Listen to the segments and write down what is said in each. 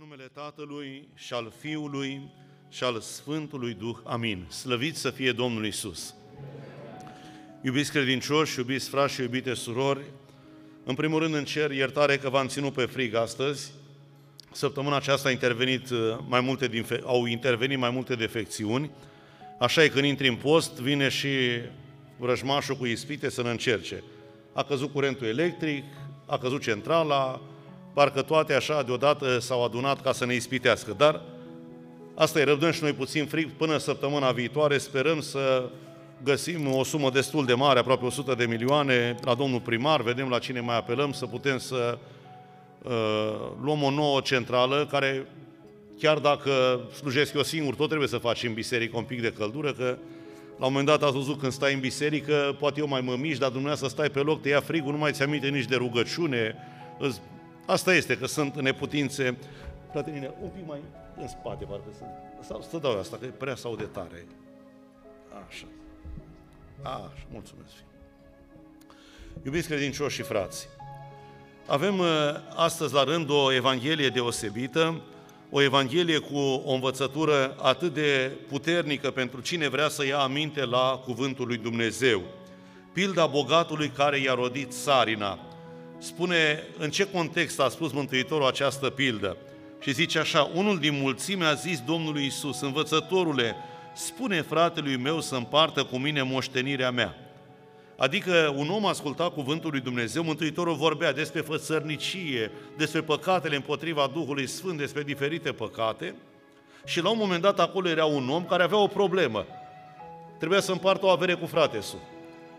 În numele Tatălui și al Fiului și al Sfântului Duh. Amin. Slăvit să fie Domnul Isus. Iubiți credincioși, iubiți frați și iubite surori, în primul rând în cer iertare că v-am ținut pe frig astăzi. Săptămâna aceasta a intervenit uh, mai multe din, au intervenit mai multe defecțiuni. Așa e când intri în post, vine și vrăjmașul cu ispite să ne încerce. A căzut curentul electric, a căzut centrala, parcă toate așa deodată s-au adunat ca să ne ispitească. Dar asta e, răbdăm și noi puțin frig până săptămâna viitoare, sperăm să găsim o sumă destul de mare, aproape 100 de milioane, la domnul primar, vedem la cine mai apelăm, să putem să uh, luăm o nouă centrală care, chiar dacă slujesc eu singur, tot trebuie să facem în biserică un pic de căldură, că la un moment dat ați văzut când stai în biserică, poate eu mai mă mișc, dar dumneavoastră stai pe loc, te ia frigul, nu mai ți aminte nici de rugăciune, îți Asta este, că sunt neputințe. Frate un pic mai în spate, parcă sunt. Sau să dau asta, că e prea sau de tare. Așa. Așa, mulțumesc. Iubiți credincioși și frați, avem uh, astăzi la rând o evanghelie deosebită, o evanghelie cu o învățătură atât de puternică pentru cine vrea să ia aminte la cuvântul lui Dumnezeu. Pilda bogatului care i-a rodit sarina spune în ce context a spus Mântuitorul această pildă. Și zice așa, unul din mulțime a zis Domnului Isus, învățătorule, spune fratelui meu să împartă cu mine moștenirea mea. Adică un om asculta cuvântul lui Dumnezeu, Mântuitorul vorbea despre fățărnicie, despre păcatele împotriva Duhului Sfânt, despre diferite păcate și la un moment dat acolo era un om care avea o problemă. Trebuia să împartă o avere cu fratesul.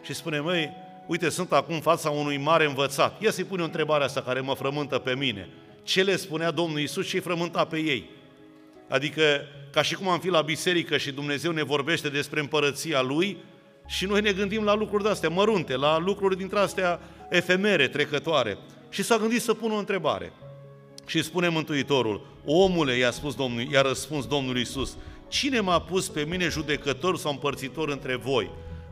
Și spune, măi, uite, sunt acum în fața unui mare învățat. Ia să-i pune o întrebare asta care mă frământă pe mine. Ce le spunea Domnul Isus și îi frământa pe ei? Adică, ca și cum am fi la biserică și Dumnezeu ne vorbește despre împărăția Lui și noi ne gândim la lucruri de-astea mărunte, la lucruri dintre astea efemere, trecătoare. Și s-a gândit să pună o întrebare. Și spune Mântuitorul, omule, i-a, spus Domnul, i-a răspuns Domnul Isus, cine m-a pus pe mine judecător sau împărțitor între voi?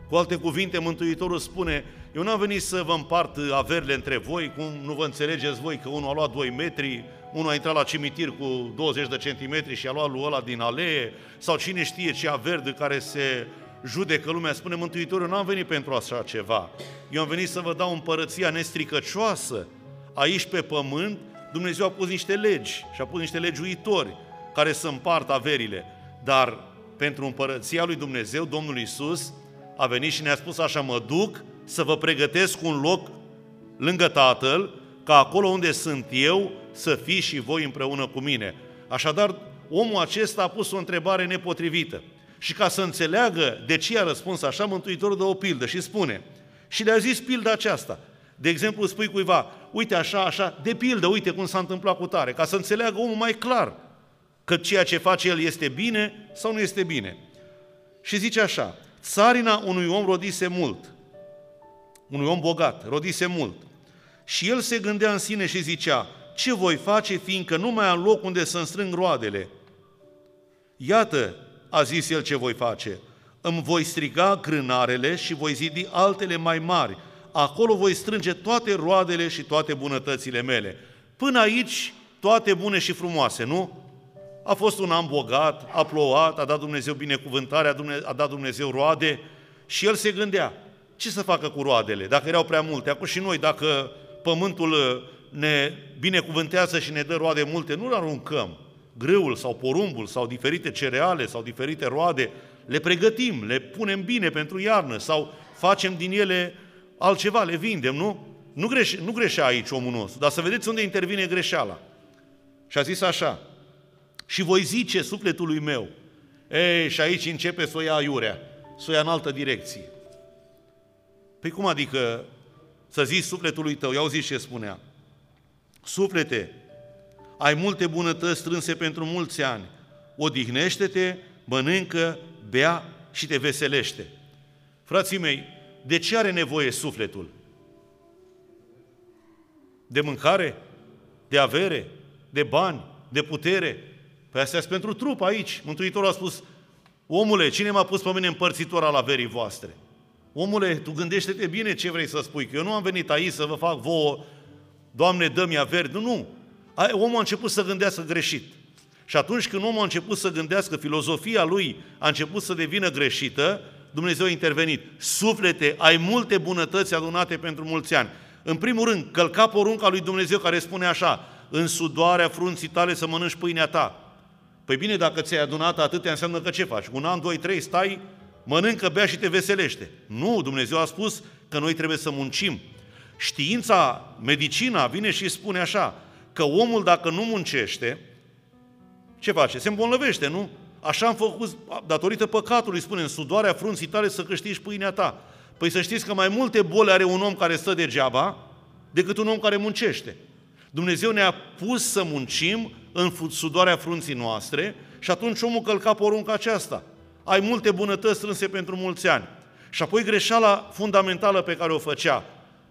Cu alte cuvinte, Mântuitorul spune, eu n-am venit să vă împart averile între voi, cum nu vă înțelegeți voi că unul a luat 2 metri, unul a intrat la cimitir cu 20 de centimetri și a luat lui ăla din alee, sau cine știe ce averi de care se judecă lumea, spune Mântuitorul, n-am venit pentru așa ceva. Eu am venit să vă dau împărăția nestricăcioasă. Aici pe pământ, Dumnezeu a pus niște legi și a pus niște legiuitori care să împartă averile. Dar pentru împărăția lui Dumnezeu, Domnul Isus, a venit și ne-a spus așa, mă duc să vă pregătesc un loc lângă Tatăl, ca acolo unde sunt eu să fiți și voi împreună cu mine. Așadar, omul acesta a pus o întrebare nepotrivită. Și ca să înțeleagă de ce a răspuns așa, Mântuitorul dă o pildă și spune, și le-a zis pilda aceasta. De exemplu, spui cuiva, uite așa, așa, de pildă, uite cum s-a întâmplat cu tare, ca să înțeleagă omul mai clar că ceea ce face el este bine sau nu este bine. Și zice așa, Țarina unui om rodise mult, unui om bogat, rodise mult. Și el se gândea în sine și zicea, ce voi face fiindcă nu mai am loc unde să-mi strâng roadele? Iată, a zis el ce voi face, îmi voi striga grânarele și voi zidi altele mai mari. Acolo voi strânge toate roadele și toate bunătățile mele. Până aici, toate bune și frumoase, nu? A fost un an bogat, a plouat, a dat Dumnezeu binecuvântare, a dat Dumnezeu roade și el se gândea, ce să facă cu roadele, dacă erau prea multe. Acum și noi, dacă pământul uh, ne binecuvântează și ne dă roade multe, nu le aruncăm. Grâul sau porumbul sau diferite cereale sau diferite roade, le pregătim, le punem bine pentru iarnă sau facem din ele altceva, le vindem, nu? Nu, greșe, nu greșea aici omul nostru, dar să vedeți unde intervine greșeala. Și a zis așa, și voi zice sufletului meu, ei, și aici începe să o ia aiurea, să o ia în altă direcție. Păi cum adică să zici sufletului tău, iau zis ce spunea, suflete, ai multe bunătăți strânse pentru mulți ani, odihnește-te, mănâncă, bea și te veselește. Frații mei, de ce are nevoie sufletul? De mâncare? De avere? De bani? De putere? Păi astea sunt pentru trup aici. Mântuitorul a spus, omule, cine m-a pus pe mine împărțitor al averii voastre? Omule, tu gândește-te bine ce vrei să spui, că eu nu am venit aici să vă fac vouă, Doamne, dă-mi averi. Nu, nu. omul a început să gândească greșit. Și atunci când omul a început să gândească, filozofia lui a început să devină greșită, Dumnezeu a intervenit. Suflete, ai multe bunătăți adunate pentru mulți ani. În primul rând, călca porunca lui Dumnezeu care spune așa, în sudoarea frunții tale să mănânci pâinea ta. Păi bine, dacă ți-ai adunat atâtea, înseamnă că ce faci? Un an, doi, trei, stai, mănâncă, bea și te veselește. Nu, Dumnezeu a spus că noi trebuie să muncim. Știința, medicina vine și spune așa, că omul dacă nu muncește, ce face? Se îmbolnăvește, nu? Așa am făcut, datorită păcatului, spune, în sudoarea frunții tale să câștigi pâinea ta. Păi să știți că mai multe boli are un om care stă degeaba decât un om care muncește. Dumnezeu ne-a pus să muncim în sudoarea frunții noastre și atunci omul călca porunca aceasta. Ai multe bunătăți strânse pentru mulți ani. Și apoi greșeala fundamentală pe care o făcea.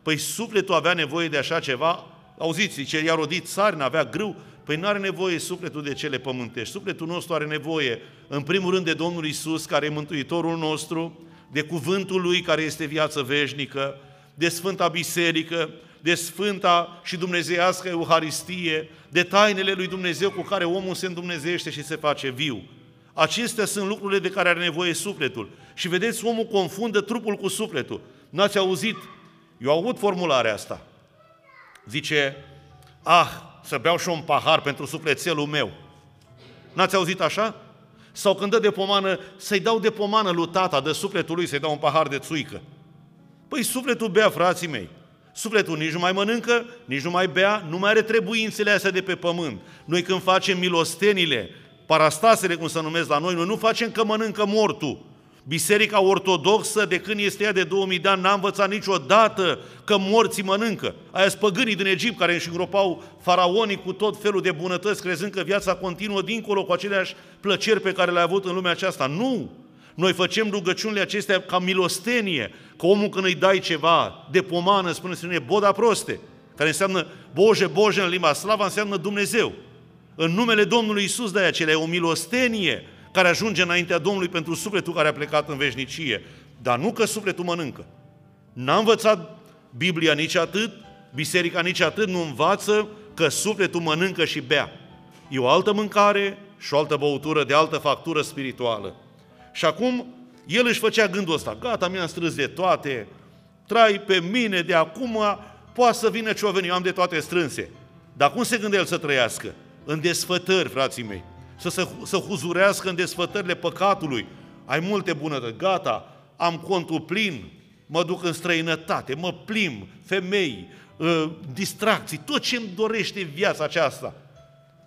Păi sufletul avea nevoie de așa ceva, auziți, ce i-a rodit țari, n-avea grâu, Păi nu are nevoie sufletul de cele pământești. Sufletul nostru are nevoie, în primul rând, de Domnul Isus, care e Mântuitorul nostru, de cuvântul Lui, care este viață veșnică, de Sfânta Biserică, de Sfânta și Dumnezeiască Euharistie, de tainele lui Dumnezeu cu care omul se îndumnezește și se face viu. Acestea sunt lucrurile de care are nevoie sufletul. Și vedeți, omul confundă trupul cu sufletul. N-ați auzit? Eu am avut formularea asta. Zice, ah, să beau și un pahar pentru sufletelul meu. N-ați auzit așa? Sau când dă de pomană, să-i dau de pomană lui tata, de sufletul lui, să-i dau un pahar de țuică. Păi sufletul bea, frații mei. Sufletul nici nu mai mănâncă, nici nu mai bea, nu mai are trebuințele astea de pe pământ. Noi când facem milostenile, parastasele, cum să numesc la noi, noi nu facem că mănâncă mortul. Biserica ortodoxă, de când este ea de 2000 de ani, n-a învățat niciodată că morții mănâncă. Aia spăgânii din Egipt care își îngropau faraonii cu tot felul de bunătăți, crezând că viața continuă dincolo cu aceleași plăceri pe care le-a avut în lumea aceasta. Nu! Noi facem rugăciunile acestea ca milostenie, că omul când îi dai ceva de pomană, spune să boda proste, care înseamnă Boje, Boje în limba slava, înseamnă Dumnezeu. În numele Domnului Isus de aceea, e o milostenie care ajunge înaintea Domnului pentru sufletul care a plecat în veșnicie. Dar nu că sufletul mănâncă. N-a învățat Biblia nici atât, biserica nici atât nu învață că sufletul mănâncă și bea. E o altă mâncare și o altă băutură de altă factură spirituală. Și acum el își făcea gândul ăsta, gata, mi-am strâns de toate, trai pe mine de acum, poate să vină ce o veni, eu am de toate strânse. Dar cum se gândește el să trăiască? În desfătări, frații mei să, să, să huzurească în desfătările păcatului. Ai multe bunătăți, gata, am contul plin, mă duc în străinătate, mă plim, femei, ă, distracții, tot ce îmi dorește viața aceasta.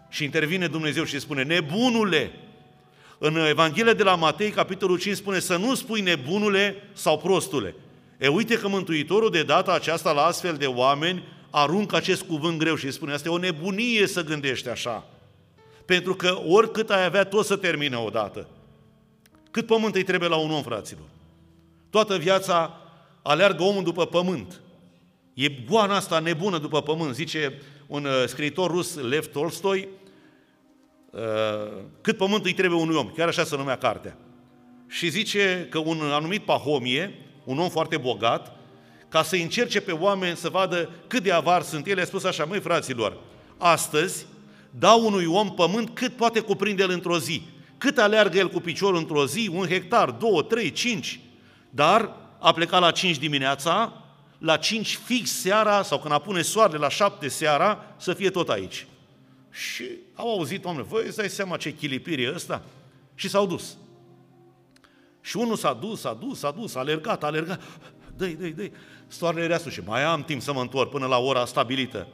Și intervine Dumnezeu și spune, nebunule, în Evanghelia de la Matei, capitolul 5, spune să nu spui nebunule sau prostule. E uite că Mântuitorul de data aceasta la astfel de oameni aruncă acest cuvânt greu și spune, asta e o nebunie să gândești așa. Pentru că oricât ai avea, tot să termine odată. Cât pământ îi trebuie la un om, fraților? Toată viața aleargă omul după pământ. E goana asta nebună după pământ, zice un uh, scriitor rus, Lev Tolstoi, uh, cât pământ îi trebuie unui om, chiar așa se numea cartea. Și zice că un anumit Pahomie, un om foarte bogat, ca să încerce pe oameni să vadă cât de avar sunt ele, a spus așa, măi fraților, astăzi dau unui om pământ cât poate cuprinde el într-o zi. Cât aleargă el cu piciorul într-o zi? Un hectar, două, trei, cinci. Dar a plecat la cinci dimineața, la cinci fix seara, sau când apune soarele la șapte seara, să fie tot aici. Și au auzit oameni, voi îți dai seama ce chilipire e ăsta? Și s-au dus. Și unul s-a dus, s-a dus, s-a dus, a alergat, a alergat. Dă-i, dă-i, dă-i. Soarele era sus și mai am timp să mă întorc până la ora stabilită.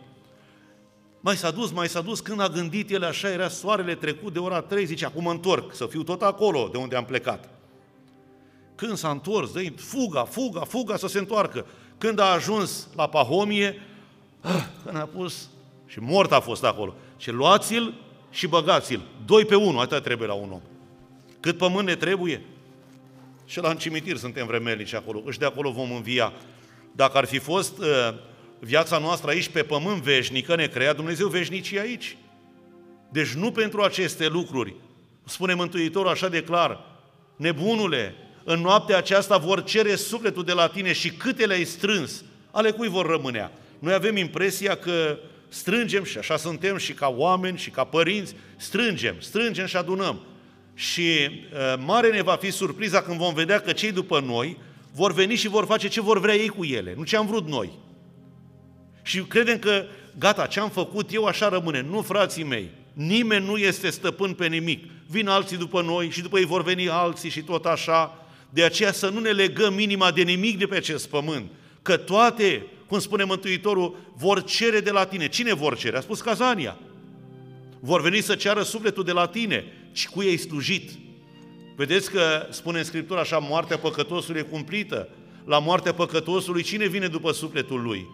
Mai s-a dus, mai s-a dus, când a gândit el așa, era soarele trecut de ora 3, zice, acum mă întorc, să fiu tot acolo de unde am plecat. Când s-a întors, dă fuga, fuga, fuga să se întoarcă. Când a ajuns la Pahomie, ah, când a pus, și mort a fost acolo, și luați-l și băgați-l. Doi pe unul, atât trebuie la un om. Cât pământ ne trebuie? Și la în cimitir suntem vremelnici acolo, și de acolo vom învia. Dacă ar fi fost uh, viața noastră aici pe pământ veșnică, ne crea Dumnezeu veșnicii aici. Deci nu pentru aceste lucruri. Spune Mântuitorul așa de clar, nebunule, în noaptea aceasta vor cere sufletul de la tine și câte le-ai strâns, ale cui vor rămânea. Noi avem impresia că strângem și așa suntem și ca oameni și ca părinți, strângem, strângem și adunăm. Și uh, mare ne va fi surpriza când vom vedea că cei după noi vor veni și vor face ce vor vrea ei cu ele, nu ce am vrut noi. Și credem că, gata, ce am făcut eu așa rămâne. Nu, frații mei, nimeni nu este stăpân pe nimic. Vin alții după noi și după ei vor veni alții și tot așa. De aceea să nu ne legăm minima de nimic de pe acest pământ. Că toate, cum spune Mântuitorul, vor cere de la tine. Cine vor cere? A spus Cazania. Vor veni să ceară sufletul de la tine. Și cu ei slujit. Vedeți că spune în Scriptură așa, moartea păcătosului e cumplită. La moartea păcătosului cine vine după sufletul lui?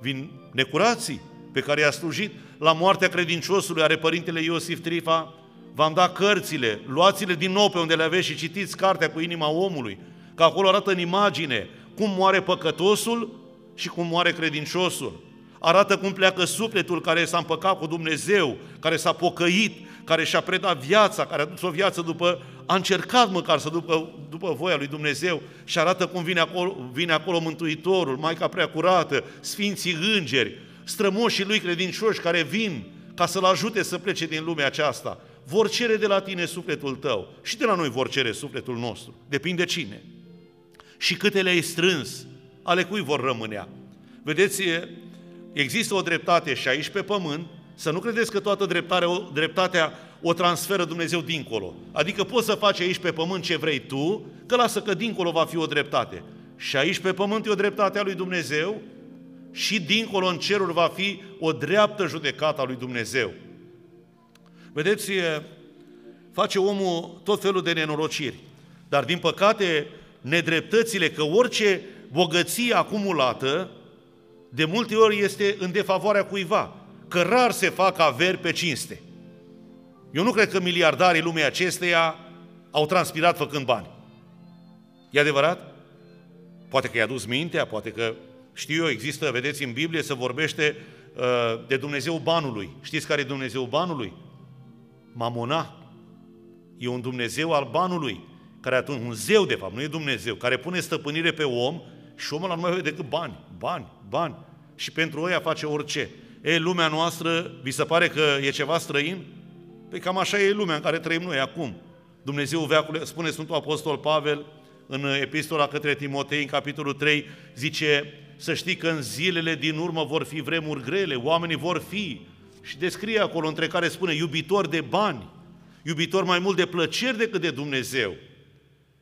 Vin necurații pe care i-a slujit. La moartea credinciosului are Părintele Iosif Trifa, v-am dat cărțile, luați-le din nou pe unde le aveți și citiți cartea cu inima omului, că acolo arată în imagine cum moare păcătosul și cum moare credinciosul. Arată cum pleacă sufletul care s-a împăcat cu Dumnezeu, care s-a pocăit, care și-a predat viața, care a dus o viață după, a încercat măcar să după, după voia lui Dumnezeu și arată cum vine acolo, vine acolo Mântuitorul, Maica Prea Curată, Sfinții Îngeri, strămoșii lui credincioși care vin ca să-l ajute să plece din lumea aceasta. Vor cere de la tine sufletul tău și de la noi vor cere sufletul nostru. Depinde cine. Și câte le-ai strâns, ale cui vor rămânea. Vedeți, există o dreptate și aici pe pământ să nu credeți că toată dreptarea, dreptatea o transferă Dumnezeu dincolo. Adică poți să faci aici pe pământ ce vrei tu, că lasă că dincolo va fi o dreptate. Și aici pe pământ e o dreptate a lui Dumnezeu și dincolo în ceruri va fi o dreaptă judecată a lui Dumnezeu. Vedeți, face omul tot felul de nenorociri. Dar din păcate, nedreptățile, că orice bogăție acumulată, de multe ori este în defavoarea cuiva că rar se fac averi pe cinste. Eu nu cred că miliardarii lumii acesteia au transpirat făcând bani. E adevărat? Poate că i-a dus mintea, poate că, știu eu, există, vedeți, în Biblie se vorbește uh, de Dumnezeu banului. Știți care e Dumnezeu banului? Mamona. E un Dumnezeu al banului, care atunci, un zeu de fapt, nu e Dumnezeu, care pune stăpânire pe om și omul nu mai vede decât bani, bani, bani. Și pentru ăia face orice. E, lumea noastră, vi se pare că e ceva străin? Păi cam așa e lumea în care trăim noi acum. Dumnezeu veacule, spune Sfântul Apostol Pavel în epistola către Timotei, în capitolul 3, zice să știi că în zilele din urmă vor fi vremuri grele, oamenii vor fi, și descrie acolo între care spune iubitor de bani, iubitor mai mult de plăceri decât de Dumnezeu.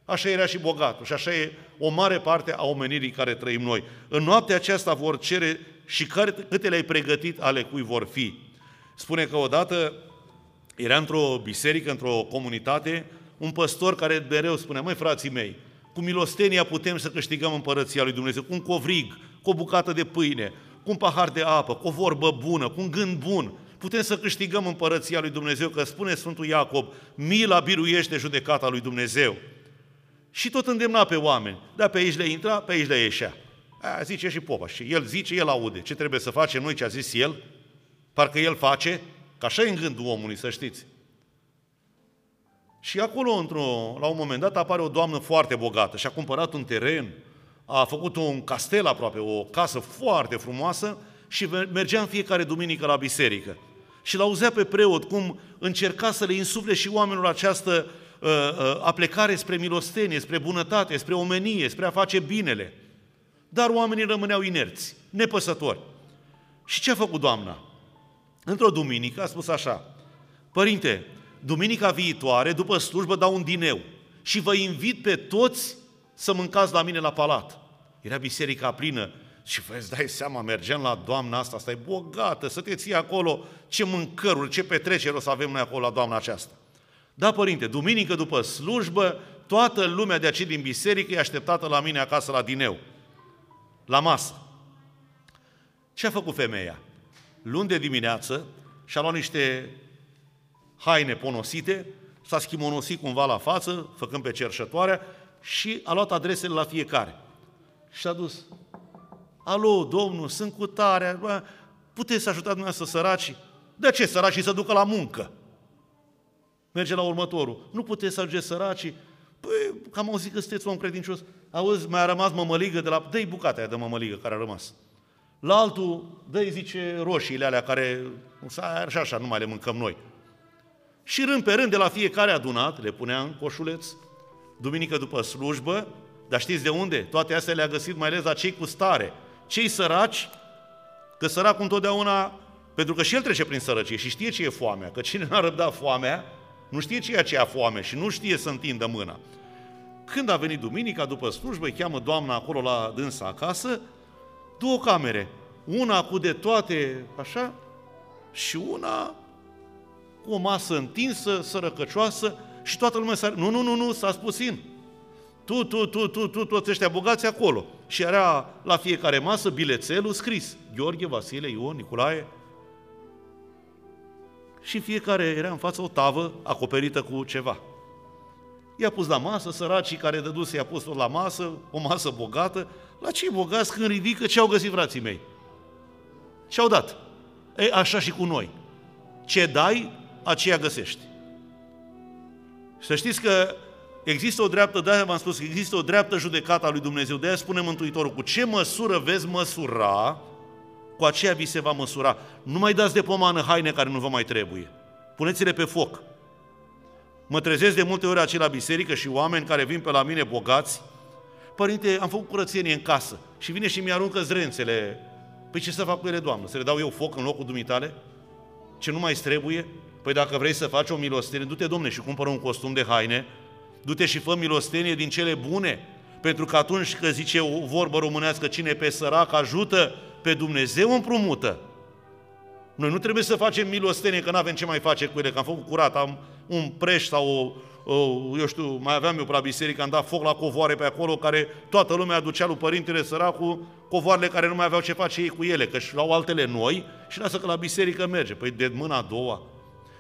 Așa era și bogatul și așa e o mare parte a omenirii care trăim noi. În noaptea aceasta vor cere și câte le-ai pregătit ale cui vor fi. Spune că odată era într-o biserică, într-o comunitate, un păstor care mereu spunea, măi frații mei, cu milostenia putem să câștigăm împărăția lui Dumnezeu, cu un covrig, cu o bucată de pâine, cu un pahar de apă, cu o vorbă bună, cu un gând bun, putem să câștigăm împărăția lui Dumnezeu, că spune Sfântul Iacob, mila biruiește judecata lui Dumnezeu. Și tot îndemna pe oameni, dar pe aici le intra, pe aici le ieșea. A, zice și popa și el zice, el aude. Ce trebuie să facem noi ce a zis el? Parcă el face, că așa e în gândul omului, să știți. Și acolo, într-o, la un moment dat, apare o doamnă foarte bogată și a cumpărat un teren, a făcut un castel aproape, o casă foarte frumoasă și mergea în fiecare duminică la biserică. Și l-auzea pe preot cum încerca să le insufle și oamenilor această uh, uh, aplecare spre milostenie, spre bunătate, spre omenie, spre a face binele. Dar oamenii rămâneau inerți, nepăsători. Și ce a făcut doamna? Într-o duminică a spus așa, Părinte, duminica viitoare, după slujbă, dau un dineu și vă invit pe toți să mâncați la mine la palat. Era biserica plină și vă dai seama, mergem la doamna asta, asta e bogată, să te ții acolo, ce mâncăruri, ce petreceri o să avem noi acolo la doamna aceasta. Da, părinte, duminică după slujbă, toată lumea de aici din biserică e așteptată la mine acasă la dineu la masă. Ce a făcut femeia? Luni de dimineață și-a luat niște haine ponosite, s-a schimonosit cumva la față, făcând pe cerșătoarea, și a luat adresele la fiecare. Și a dus. Alo, domnul, sunt cu tare, puteți să ajutați dumneavoastră săraci? De ce săracii să ducă la muncă? Merge la următorul. Nu puteți să ajungeți săracii? Păi, cam auzit că sunteți om credincios. Auzi, mai a rămas mămăligă de la... Dă-i bucata aia de mămăligă care a rămas. La altul, dă zice, roșiile alea care, așa, așa, nu mai le mâncăm noi. Și rând pe rând de la fiecare adunat, le punea în coșuleț, duminică după slujbă, dar știți de unde? Toate astea le-a găsit mai ales la cei cu stare. Cei săraci, că săracul întotdeauna, pentru că și el trece prin sărăcie și știe ce e foamea, că cine n-a răbdat foamea, nu știe ce e aceea foame și nu știe să întindă mâna. Când a venit duminica, după slujbă, îi cheamă doamna acolo la dânsa acasă, două camere, una cu de toate, așa, și una cu o masă întinsă, sărăcăcioasă, și toată lumea s-a... Nu, nu, nu, nu, s-a spus in. Tu, tu, tu, tu, tu, toți ăștia bogați acolo. Și era la fiecare masă bilețelul scris. Gheorghe, Vasile, Ion, Nicolae. Și fiecare era în față o tavă acoperită cu ceva. I-a pus la masă, săracii care dăduse i-a pus tot la masă, o masă bogată. La cei bogați când ridică, ce au găsit frații mei? Ce au dat? E, așa și cu noi. Ce dai, aceea găsești. Și să știți că există o dreaptă, de v-am spus că există o dreaptă judecată a lui Dumnezeu. De aia spune Mântuitorul, cu ce măsură veți măsura, cu aceea vi se va măsura. Nu mai dați de pomană haine care nu vă mai trebuie. Puneți-le pe foc. Mă trezesc de multe ori aici la biserică și oameni care vin pe la mine bogați. Părinte, am făcut curățenie în casă și vine și mi-aruncă zrențele. Păi ce să fac cu ele, Doamnă? Să le dau eu foc în locul dumitale? Ce nu mai trebuie? Păi dacă vrei să faci o milostenie, du-te, domne, și cumpără un costum de haine, du-te și fă milostenie din cele bune, pentru că atunci că zice o vorbă românească, cine pe sărac ajută, pe Dumnezeu împrumută. Noi nu trebuie să facem milostenie, că nu avem ce mai face cu ele, că am făcut curat, am un preș sau o, o, eu știu, mai aveam eu pe la biserică, am dat foc la covoare pe acolo, care toată lumea aducea lui Părintele Săracu covoarele care nu mai aveau ce face ei cu ele, că și luau altele noi și lasă că la biserică merge. Păi de mâna a doua.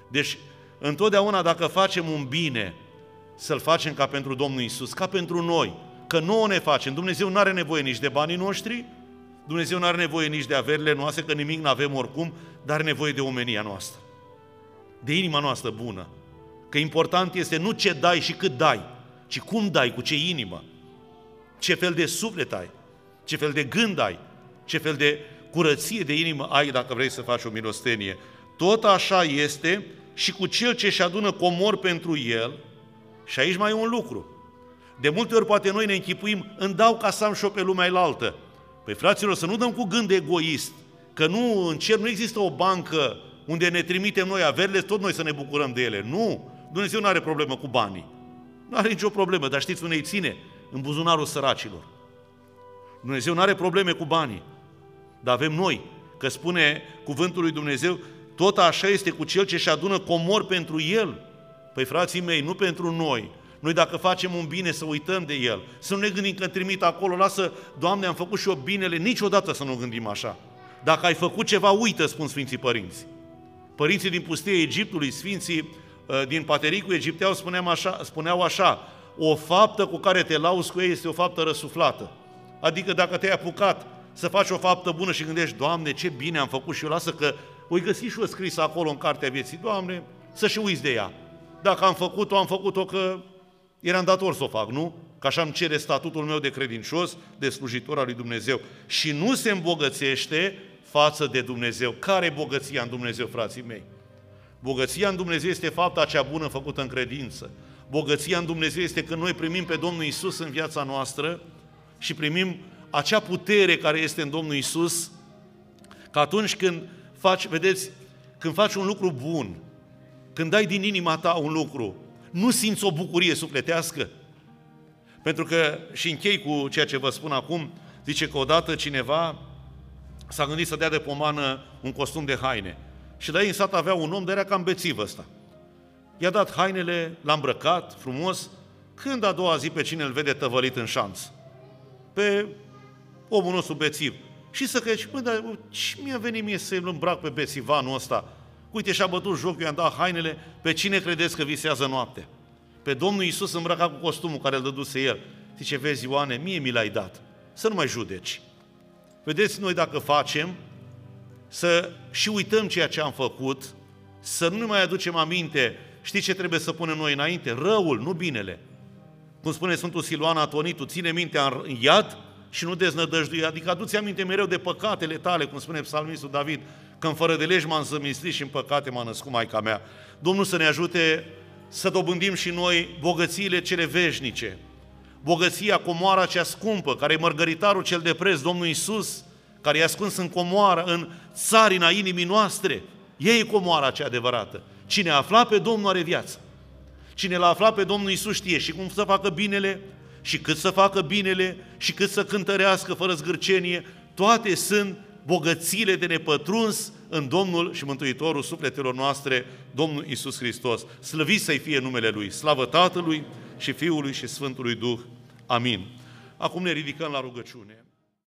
Deci, întotdeauna dacă facem un bine, să-l facem ca pentru Domnul Isus, ca pentru noi, că nouă ne facem. Dumnezeu nu are nevoie nici de banii noștri, Dumnezeu nu are nevoie nici de averile noastre, că nimic nu avem oricum, dar are nevoie de omenia noastră, de inima noastră bună. Că important este nu ce dai și cât dai, ci cum dai, cu ce inimă, ce fel de suflet ai, ce fel de gând ai, ce fel de curăție de inimă ai dacă vrei să faci o milostenie. Tot așa este și cu cel ce își adună comor pentru el, și aici mai e un lucru. De multe ori poate noi ne închipuim, îmi dau ca să am și-o pe lumea elaltă. Păi fraților, să nu dăm cu gând egoist, că nu, în cer nu există o bancă unde ne trimitem noi averile, tot noi să ne bucurăm de ele. Nu! Dumnezeu nu are problemă cu banii. Nu are nicio problemă, dar știți unde îi ține? În buzunarul săracilor. Dumnezeu nu are probleme cu banii, dar avem noi, că spune cuvântul lui Dumnezeu, tot așa este cu cel ce își adună comor pentru el. Păi frații mei, nu pentru noi, noi dacă facem un bine să uităm de el, să nu ne gândim că trimit acolo, lasă, Doamne, am făcut și eu binele, niciodată să nu gândim așa. Dacă ai făcut ceva, uită, spun Sfinții Părinți. Părinții din pustia Egiptului, Sfinții uh, din Patericul Egipteau spuneau așa, spuneau așa, o faptă cu care te lauzi cu ei este o faptă răsuflată. Adică dacă te-ai apucat să faci o faptă bună și gândești, Doamne, ce bine am făcut și eu, lasă că voi găsi și eu scris acolo în cartea vieții, Doamne, să și uiți de ea. Dacă am făcut-o, am făcut-o că eram dator să o fac, nu? Că așa îmi cere statutul meu de credincios, de slujitor al lui Dumnezeu. Și nu se îmbogățește față de Dumnezeu. Care e bogăția în Dumnezeu, frații mei? Bogăția în Dumnezeu este fapta cea bună făcută în credință. Bogăția în Dumnezeu este când noi primim pe Domnul Isus în viața noastră și primim acea putere care este în Domnul Isus, că atunci când faci, vedeți, când faci un lucru bun, când dai din inima ta un lucru, nu simți o bucurie sufletească? Pentru că, și închei cu ceea ce vă spun acum, zice că odată cineva s-a gândit să dea de pomană un costum de haine. Și la ei în sat avea un om, dar era cam bețiv ăsta. I-a dat hainele, l-a îmbrăcat frumos, când a doua zi pe cine îl vede tăvălit în șanț? Pe omul nostru bețiv. Și să crezi, păi, dar ce mi-a venit mie să-l îmbrac pe bețivanul ăsta? Uite, și-a bătut joc, i-am dat hainele, pe cine credeți că visează noapte? Pe Domnul Iisus îmbrăcat cu costumul care îl dăduse el. Zice, vezi, Ioane, mie mi l-ai dat, să nu mai judeci. Vedeți, noi dacă facem, să și uităm ceea ce am făcut, să nu ne mai aducem aminte, știi ce trebuie să punem noi înainte? Răul, nu binele. Cum spune Sfântul Siluan Atonitu, ține mintea în iad și nu deznădăjdui. Adică aduți aminte mereu de păcatele tale, cum spune psalmistul David, că în fără de legi m-am zămislit și în păcate m-a născut Maica mea. Domnul să ne ajute să dobândim și noi bogățiile cele veșnice, bogăția, comoara cea scumpă, care e mărgăritarul cel de preț, Domnul Isus, care e ascuns în comoară, în țarina inimii noastre. Ei e comoara cea adevărată. Cine a aflat pe Domnul are viață. Cine l-a aflat pe Domnul Isus știe și cum să facă binele, și cât să facă binele, și cât să cântărească fără zgârcenie, toate sunt bogățiile de nepătruns în Domnul și Mântuitorul sufletelor noastre, Domnul Isus Hristos. Slăvit să-i fie numele Lui, slavă Tatălui și Fiului și Sfântului Duh. Amin. Acum ne ridicăm la rugăciune.